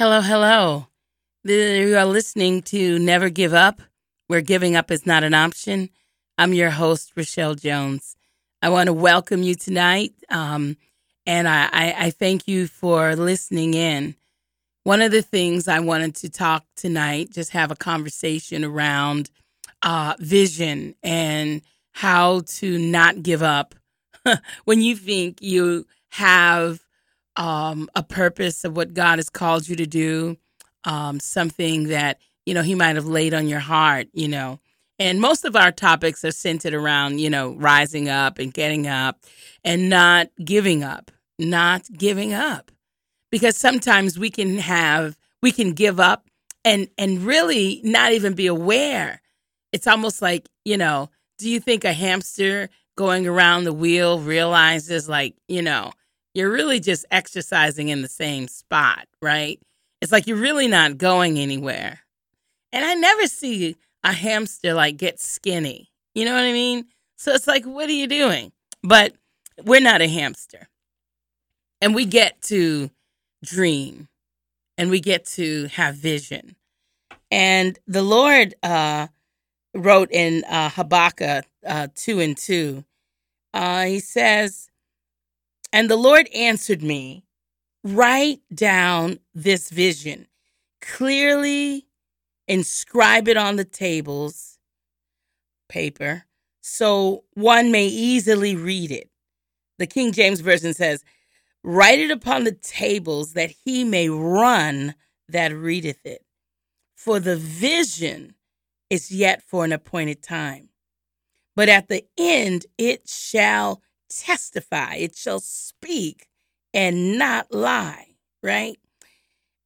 Hello, hello. You are listening to Never Give Up, where giving up is not an option. I'm your host, Rochelle Jones. I want to welcome you tonight, um, and I, I, I thank you for listening in. One of the things I wanted to talk tonight, just have a conversation around uh, vision and how to not give up when you think you have um, a purpose of what God has called you to do, um, something that you know He might have laid on your heart, you know. And most of our topics are centered around, you know, rising up and getting up and not giving up, not giving up. Because sometimes we can have, we can give up and, and really not even be aware. It's almost like, you know, do you think a hamster going around the wheel realizes, like, you know, you're really just exercising in the same spot, right? It's like you're really not going anywhere. And I never see a hamster like get skinny. You know what I mean? So it's like, what are you doing? But we're not a hamster. And we get to dream and we get to have vision. And the Lord uh, wrote in uh, Habakkuk uh, 2 and 2, uh, he says, and the Lord answered me, Write down this vision, clearly inscribe it on the tables, paper, so one may easily read it. The King James Version says, Write it upon the tables that he may run that readeth it. For the vision is yet for an appointed time. But at the end it shall testify, it shall speak and not lie, right?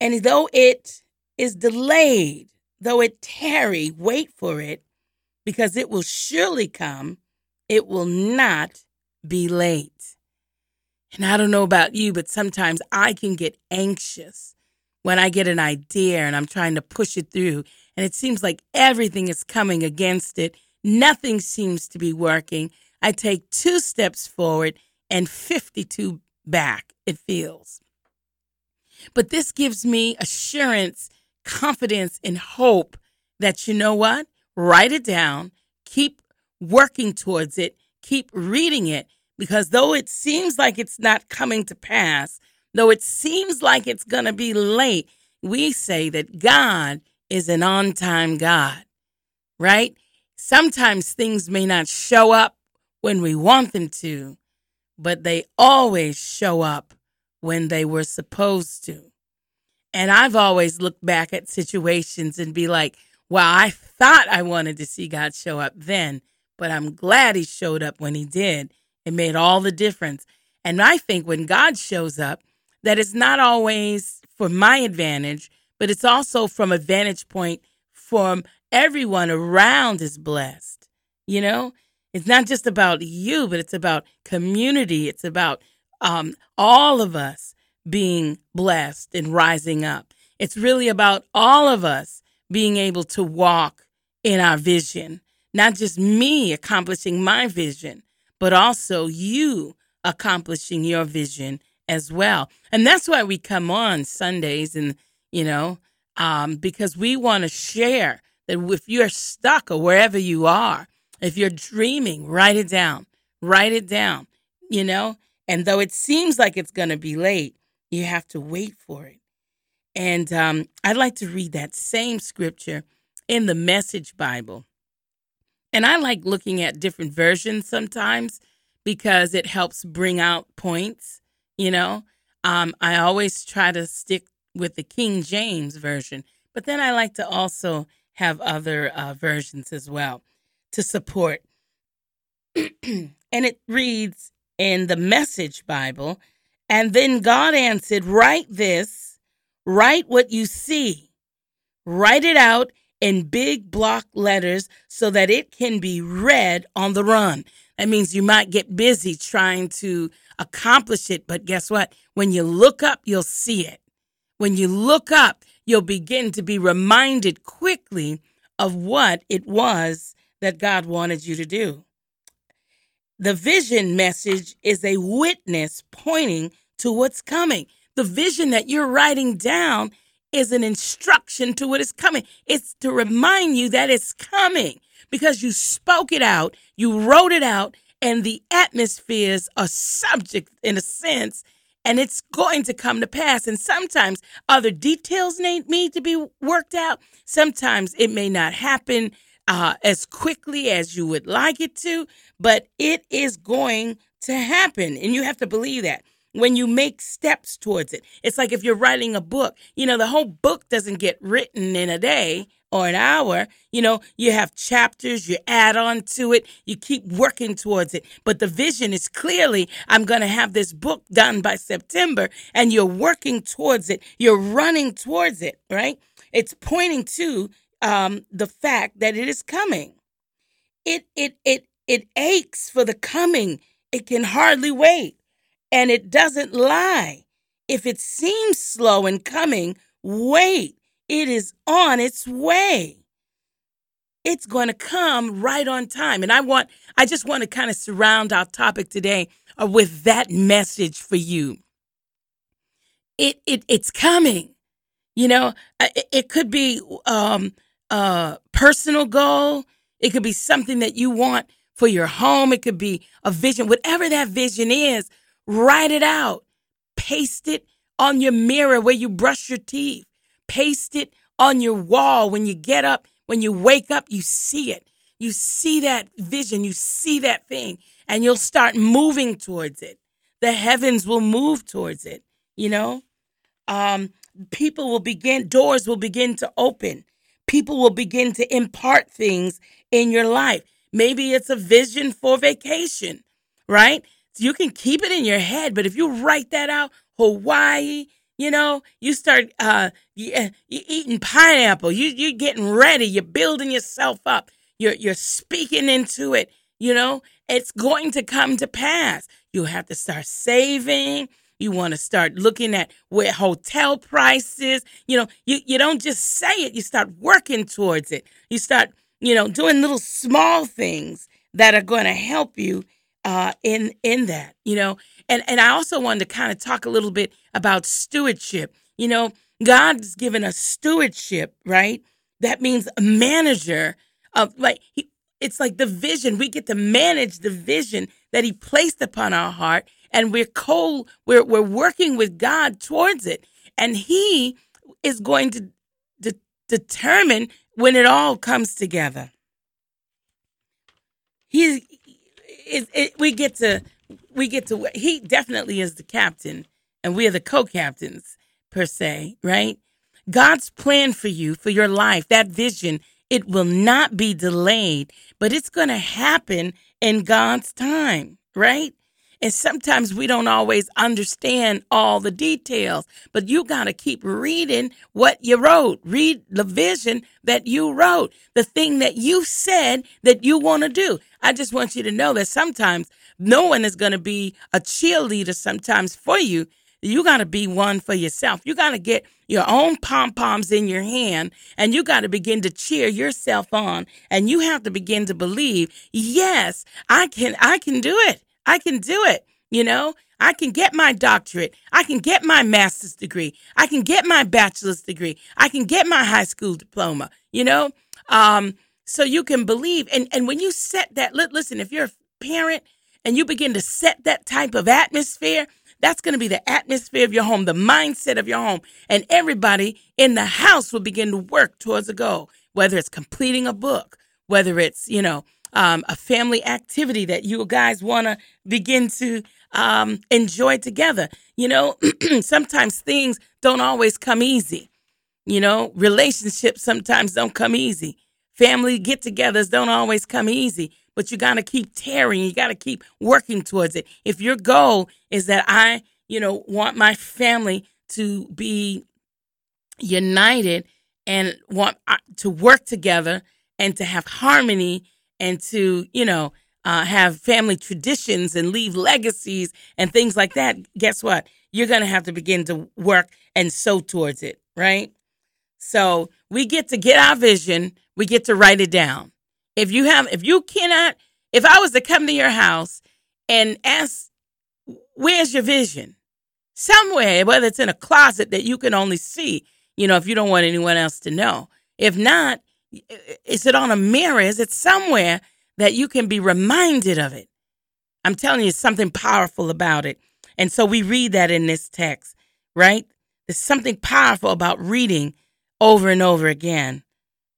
And though it is delayed, though it tarry, wait for it, because it will surely come, it will not be late. And I don't know about you, but sometimes I can get anxious when I get an idea and I'm trying to push it through, and it seems like everything is coming against it. Nothing seems to be working. I take two steps forward and 52 back, it feels. But this gives me assurance, confidence, and hope that you know what? Write it down, keep working towards it, keep reading it, because though it seems like it's not coming to pass, though it seems like it's going to be late, we say that God is an on time God, right? Sometimes things may not show up when we want them to, but they always show up when they were supposed to. And I've always looked back at situations and be like, wow, I thought I wanted to see God show up then, but I'm glad he showed up when he did. It made all the difference. And I think when God shows up, that it's not always for my advantage, but it's also from a vantage point from everyone around is blessed. You know, it's not just about you, but it's about community. It's about um, all of us being blessed and rising up. It's really about all of us being able to walk in our vision, not just me accomplishing my vision, but also you accomplishing your vision as well. And that's why we come on Sundays and, you know, um, because we want to share that if you're stuck or wherever you are, if you're dreaming, write it down. Write it down, you know? And though it seems like it's going to be late, you have to wait for it. And um, I'd like to read that same scripture in the Message Bible. And I like looking at different versions sometimes because it helps bring out points, you know? Um, I always try to stick with the King James version, but then I like to also have other uh, versions as well to support. and it reads in the Message Bible, and then God answered, Write this, write what you see, write it out in big block letters so that it can be read on the run. That means you might get busy trying to accomplish it, but guess what? When you look up, you'll see it. When you look up, you'll begin to be reminded quickly of what it was that God wanted you to do. The vision message is a witness pointing to what's coming. The vision that you're writing down is an instruction to what is coming. It's to remind you that it's coming because you spoke it out, you wrote it out, and the atmospheres are subject in a sense, and it's going to come to pass. And sometimes other details need to be worked out. Sometimes it may not happen uh, as quickly as you would like it to, but it is going to happen. And you have to believe that when you make steps towards it. It's like if you're writing a book, you know, the whole book doesn't get written in a day or an hour. You know, you have chapters, you add on to it, you keep working towards it. But the vision is clearly, I'm going to have this book done by September, and you're working towards it. You're running towards it, right? It's pointing to um, the fact that it is coming. It it it it aches for the coming. It can hardly wait, and it doesn't lie. If it seems slow in coming, wait. It is on its way. It's going to come right on time. And I want, I just want to kind of surround our topic today uh, with that message for you. It, it, it's coming. You know, uh, it, it could be um, a personal goal. It could be something that you want for your home. It could be a vision, whatever that vision is, write it out, paste it on your mirror where you brush your teeth, paste it on your wall when you get up, when you wake up, you see it. You see that vision, you see that thing, and you'll start moving towards it. The heavens will move towards it, you know? Um, people will begin, doors will begin to open people will begin to impart things in your life. Maybe it's a vision for vacation, right? So you can keep it in your head, but if you write that out, Hawaii, you know, you start uh, uh, you eating pineapple. You you're getting ready. You're building yourself up. You're you're speaking into it. You know, it's going to come to pass. You have to start saving. You want to start looking at where hotel prices. You know, you, you don't just say it, you start working towards it. You start, you know, doing little small things that are going to help you uh, in in that, you know. And and I also wanted to kind of talk a little bit about stewardship. You know, God's given us stewardship, right? That means a manager of like he, it's like the vision. We get to manage the vision that He placed upon our heart, and we're co we're we're working with God towards it, and He is going to de- determine when it all comes together. he it, it, we get to we get to he definitely is the captain, and we are the co-captains per se, right? God's plan for you, for your life, that vision, it will not be delayed, but it's going to happen in God's time, right? And sometimes we don't always understand all the details, but you got to keep reading what you wrote. Read the vision that you wrote, the thing that you said that you want to do. I just want you to know that sometimes no one is going to be a cheerleader sometimes for you. You got to be one for yourself. You got to get your own pom poms in your hand and you got to begin to cheer yourself on. And you have to begin to believe, yes, I can, I can do it. I can do it. You know, I can get my doctorate. I can get my master's degree. I can get my bachelor's degree. I can get my high school diploma, you know? Um, so you can believe. And, and when you set that, listen, if you're a parent and you begin to set that type of atmosphere, that's going to be the atmosphere of your home, the mindset of your home. And everybody in the house will begin to work towards a goal, whether it's completing a book, whether it's, you know, um, a family activity that you guys want to begin to um, enjoy together. You know, sometimes things don't always come easy. You know, relationships sometimes don't come easy. Family get togethers don't always come easy, but you got to keep tearing. You got to keep working towards it. If your goal is that I, you know, want my family to be united and want uh, to work together and to have harmony and to, you know, uh, have family traditions and leave legacies and things like that, guess what? You're going to have to begin to work and sow towards it, right? So we get to get our vision, we get to write it down. If you have, if you cannot, if I was to come to your house and ask, where's your vision? Somewhere, whether it's in a closet that you can only see, you know, if you don't want anyone else to know. If not, is it on a mirror? Is it somewhere that you can be reminded of it? I'm telling you, something powerful about it. And so we read that in this text, right? There's something powerful about reading over and over again.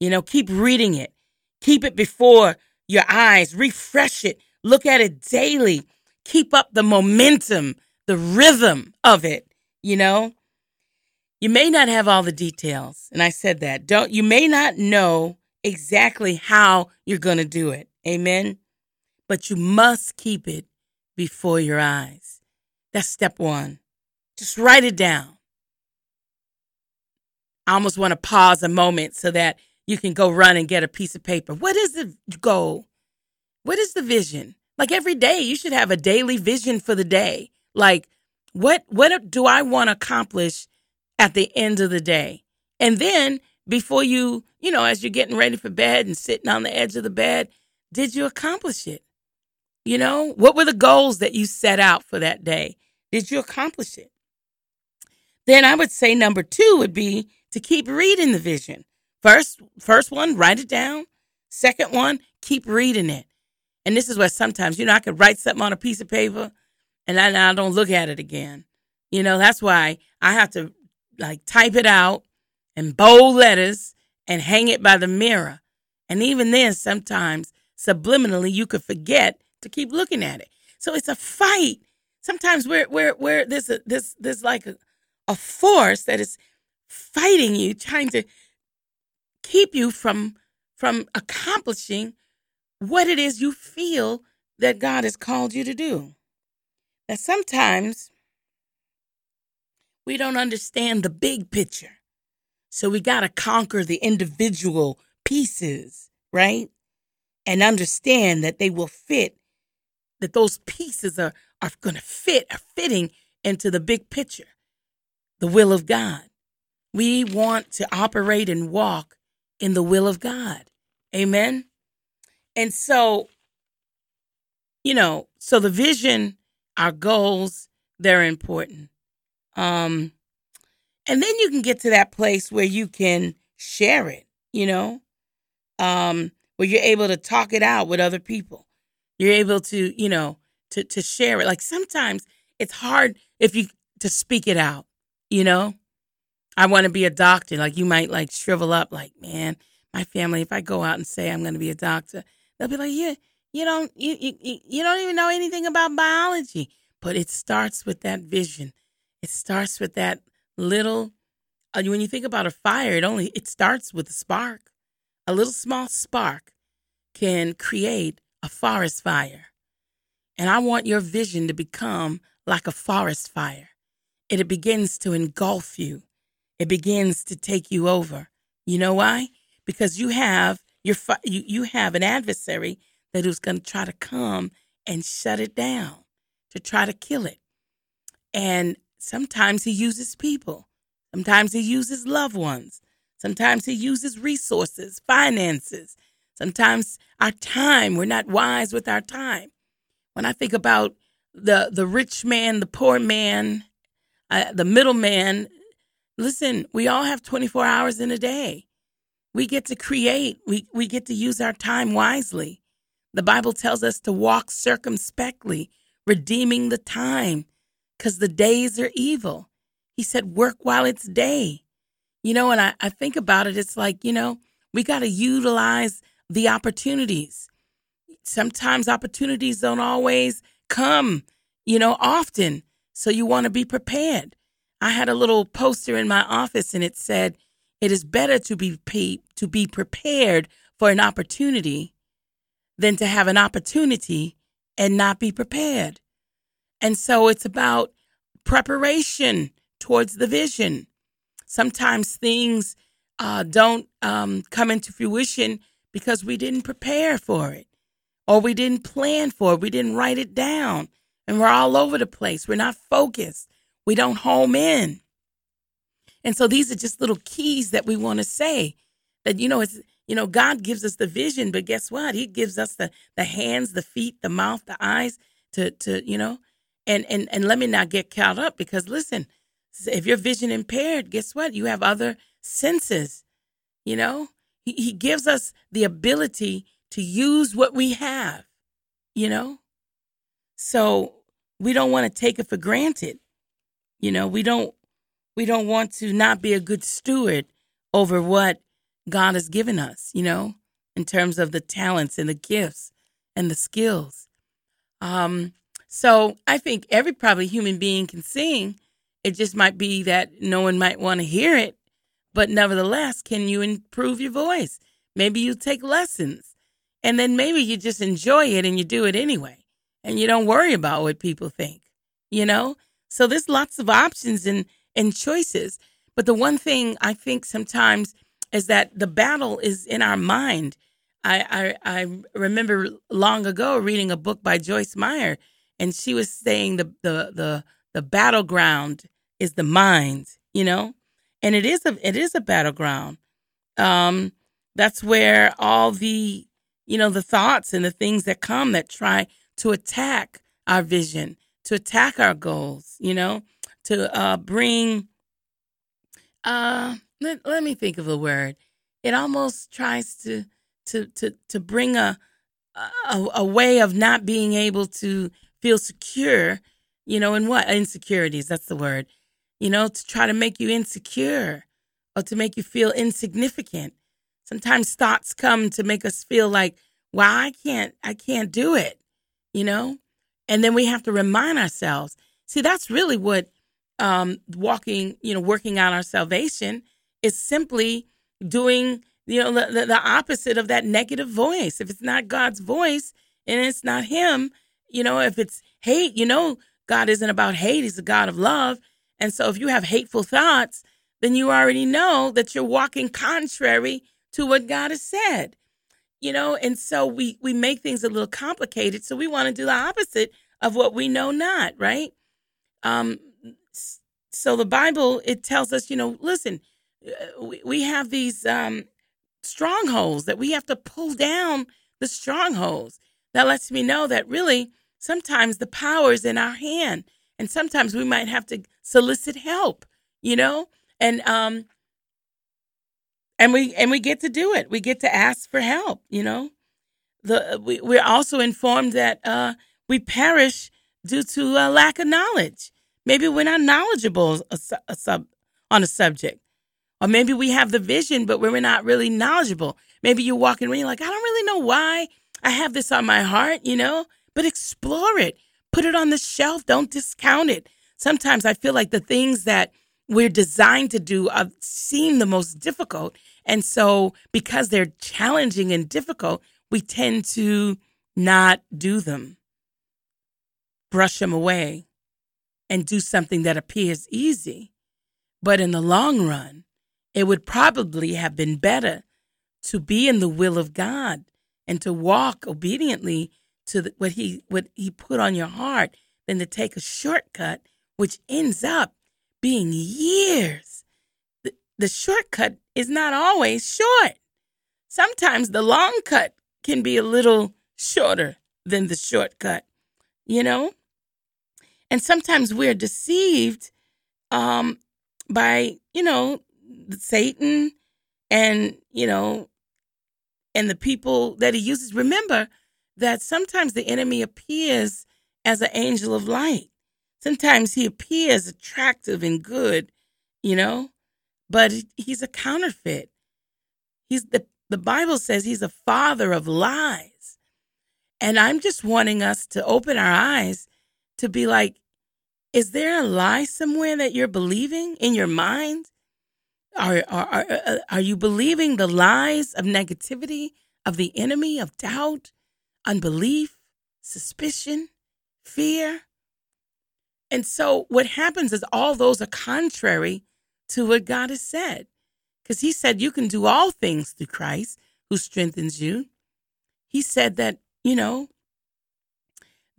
You know, keep reading it, keep it before your eyes, refresh it, look at it daily, keep up the momentum, the rhythm of it, you know? You may not have all the details, and I said that. Don't you may not know exactly how you're going to do it. Amen. But you must keep it before your eyes. That's step 1. Just write it down. I almost want to pause a moment so that you can go run and get a piece of paper. What is the goal? What is the vision? Like every day, you should have a daily vision for the day. Like, what what do I want to accomplish at the end of the day? And then before you, you know, as you're getting ready for bed and sitting on the edge of the bed, did you accomplish it? You know, what were the goals that you set out for that day? Did you accomplish it? Then I would say number two would be to keep reading the vision. First, first one, write it down. Second one, keep reading it. And this is where sometimes, you know, I could write something on a piece of paper and I, I don't look at it again. You know, that's why I have to like type it out in bold letters and hang it by the mirror. And even then, sometimes subliminally, you could forget to keep looking at it. So it's a fight. Sometimes we're, we're, we're there's, a, there's, there's like a, a force that is fighting you, trying to keep you from, from accomplishing what it is you feel that God has called you to do. Now, sometimes we don't understand the big picture. So we got to conquer the individual pieces, right? And understand that they will fit, that those pieces are, are going to fit, are fitting into the big picture, the will of God. We want to operate and walk in the will of God. Amen. And so, you know, so the vision, our goals, they're important. Um, and then you can get to that place where you can share it, you know, um, where you're able to talk it out with other people. You're able to, you know, to to share it. Like sometimes it's hard if you to speak it out, you know. I want to be a doctor. Like you might like shrivel up, like, man, my family, if I go out and say I'm going to be a doctor, They'll be like, "Yeah, you don't you, you you don't even know anything about biology." But it starts with that vision. It starts with that little. Uh, when you think about a fire, it only it starts with a spark. A little small spark can create a forest fire. And I want your vision to become like a forest fire. It begins to engulf you. It begins to take you over. You know why? Because you have you're you, you have an adversary that is going to try to come and shut it down, to try to kill it. And sometimes he uses people. Sometimes he uses loved ones. Sometimes he uses resources, finances. Sometimes our time, we're not wise with our time. When I think about the the rich man, the poor man, uh, the middleman, listen, we all have 24 hours in a day. We get to create, we, we get to use our time wisely. The Bible tells us to walk circumspectly, redeeming the time, because the days are evil. He said, work while it's day. You know, and I, I think about it, it's like, you know, we got to utilize the opportunities. Sometimes opportunities don't always come, you know, often. So you want to be prepared. I had a little poster in my office and it said, it is better to be to be prepared for an opportunity than to have an opportunity and not be prepared. And so it's about preparation towards the vision. Sometimes things uh, don't um, come into fruition because we didn't prepare for it or we didn't plan for it. We didn't write it down and we're all over the place. We're not focused. We don't home in. And so these are just little keys that we want to say that, you know, it's, you know, God gives us the vision, but guess what? He gives us the, the hands, the feet, the mouth, the eyes to, to, you know, and, and, and let me not get caught up because listen, if you're vision impaired, guess what? You have other senses. You know, he, he gives us the ability to use what we have, you know? So we don't want to take it for granted. You know, we don't we don't want to not be a good steward over what God has given us, you know, in terms of the talents and the gifts and the skills. Um, so I think every probably human being can sing. It just might be that no one might want to hear it, but nevertheless, can you improve your voice? Maybe you take lessons and then maybe you just enjoy it and you do it anyway and you don't worry about what people think, you know? So there's lots of options and, and choices. But the one thing I think sometimes is that the battle is in our mind. I, I, I remember long ago reading a book by Joyce Meyer, and she was saying the the the the battleground is the mind, you know, and it is a it is a battleground. Um, that's where all the you know the thoughts and the things that come that try to attack our vision, to attack our goals, you know, to uh, bring. Uh, let, let me think of a word. It almost tries to to to to bring a, a a way of not being able to feel secure, you know, in what insecurities. That's the word. You know, to try to make you insecure or to make you feel insignificant. Sometimes thoughts come to make us feel like, "Well, I can't, I can't do it," you know, and then we have to remind ourselves. See, that's really what um, walking, you know, working out our salvation is simply doing, you know, the, the opposite of that negative voice. If it's not God's voice and it's not Him, you know, if it's hate, you know, God isn't about hate, He's a God of love. And so if you have hateful thoughts, then you already know that you're walking contrary to what God has said. You know, and so we we make things a little complicated. So we want to do the opposite of what we know not, right? Um so the Bible it tells us, you know, listen, uh, we, we have these um strongholds that we have to pull down the strongholds. That lets me know that really sometimes the power is in our hand and sometimes we might have to solicit help you know? And um and we and we get to do it. We get to ask for help you know? The we, we're also informed that uh we perish due to a lack of knowledge. Maybe we're not knowledgeable a, a sub, on a subject. Or maybe we have the vision but we're not really knowledgeable. Maybe you're walking around you're like i don't really know why i have this on my heart you know but explore it. Put it on the shelf. Don't discount it. Sometimes I feel like the things that we're designed to do uh, seem the most difficult. And so, because they're challenging and difficult, we tend to not do them, brush them away, and do something that appears easy. But in the long run, it would probably have been better to be in the will of God and to walk obediently to the, what he what he put on your heart than to take a shortcut, which ends up being years. The, the shortcut is not always short. Sometimes the long cut can be a little shorter than the shortcut, you know? And sometimes we're deceived um, by, you know, Satan and, you know, and the people that he uses. Remember, that sometimes the enemy appears as an angel of light. Sometimes he appears attractive and good, you know, but he's a counterfeit. He's the the Bible says he's a father of lies. And I'm just wanting us to open our eyes to be like, is there a lie somewhere that you're believing in your mind? Are, are, are, uh, are you believing the lies of negativity, of the enemy, of doubt, unbelief, suspicion, fear. And so what happens is all those are contrary to what God has said. Because he said you can do all things through Christ who strengthens you. He said that, you know,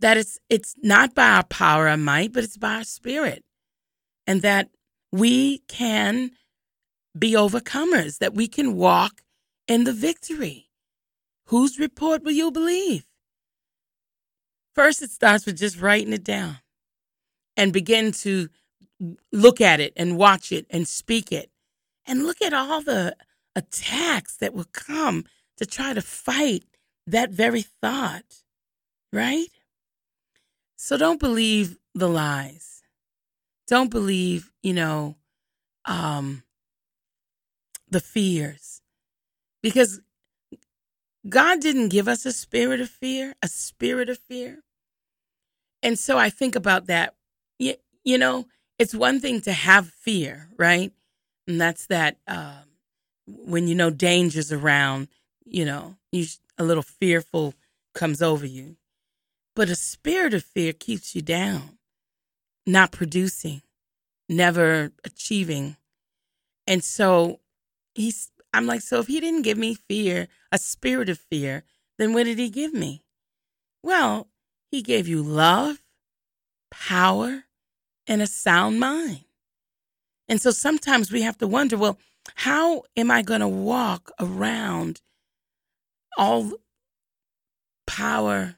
that it's it's not by our power or might, but it's by our spirit. And that we can be overcomers, that we can walk in the victory. Whose report will you believe? First, it starts with just writing it down and begin to look at it and watch it and speak it. And look at all the attacks that will come to try to fight that very thought, right? So don't believe the lies. Don't believe, you know, um, the fears. Because God didn't give us a spirit of fear, a spirit of fear. And so I think about that. You, you know, it's one thing to have fear, right? And that's that um, when you know danger's around, you know, you a little fearful comes over you. But a spirit of fear keeps you down, not producing, never achieving. And so he's I'm like, so if he didn't give me fear, a spirit of fear, then what did he give me? Well, he gave you love, power, and a sound mind. And so sometimes we have to wonder, well, how am I going to walk around all power,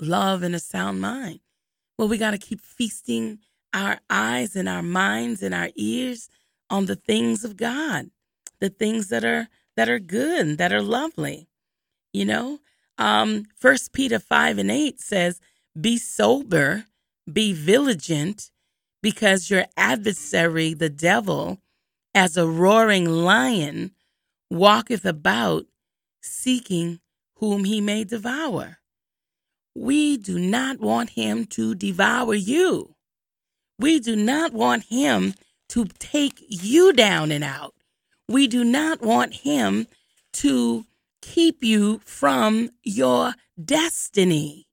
love, and a sound mind? Well, we got to keep feasting our eyes and our minds and our ears on the things of God the things that are that are good, and that are lovely. You know, um, First Peter five and eight says, "Be sober, be vigilant, because your adversary, the devil, as a roaring lion, walketh about, seeking whom he may devour." We do not want him to devour you. We do not want him to take you down and out. We do not want him to keep you from your destiny.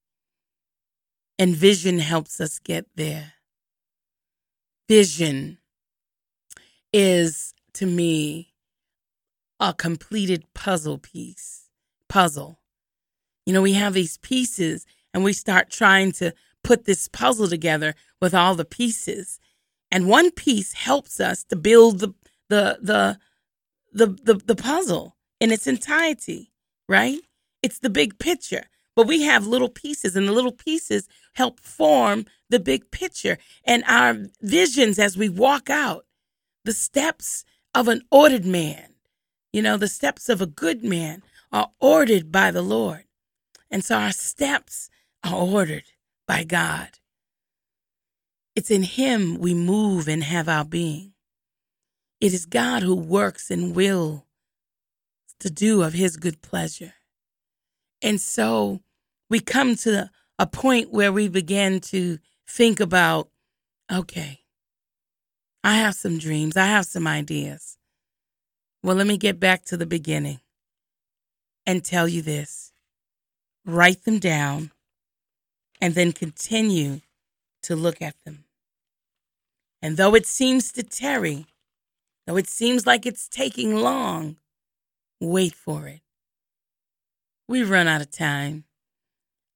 And vision helps us get there. Vision is, to me, a completed puzzle piece. Puzzle. You know, we have these pieces and we start trying to put this puzzle together with all the pieces. And one piece helps us to build the the the the, the, the puzzle in its entirety, right? It's the big picture. But we have little pieces, and the little pieces help form the big picture. And our visions as we walk out, the steps of an ordered man, you know, the steps of a good man are ordered by the Lord. And so our steps are ordered by God. It's in Him we move and have our being. It is God who works and will to do of his good pleasure. And so we come to a point where we begin to think about okay, I have some dreams, I have some ideas. Well, let me get back to the beginning and tell you this write them down and then continue to look at them. And though it seems to tarry, Though it seems like it's taking long, wait for it. We've run out of time.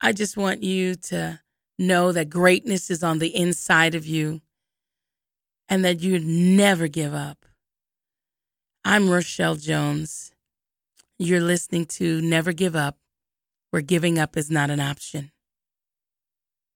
I just want you to know that greatness is on the inside of you and that you never give up. I'm Rochelle Jones. You're listening to Never Give Up, where giving up is not an option.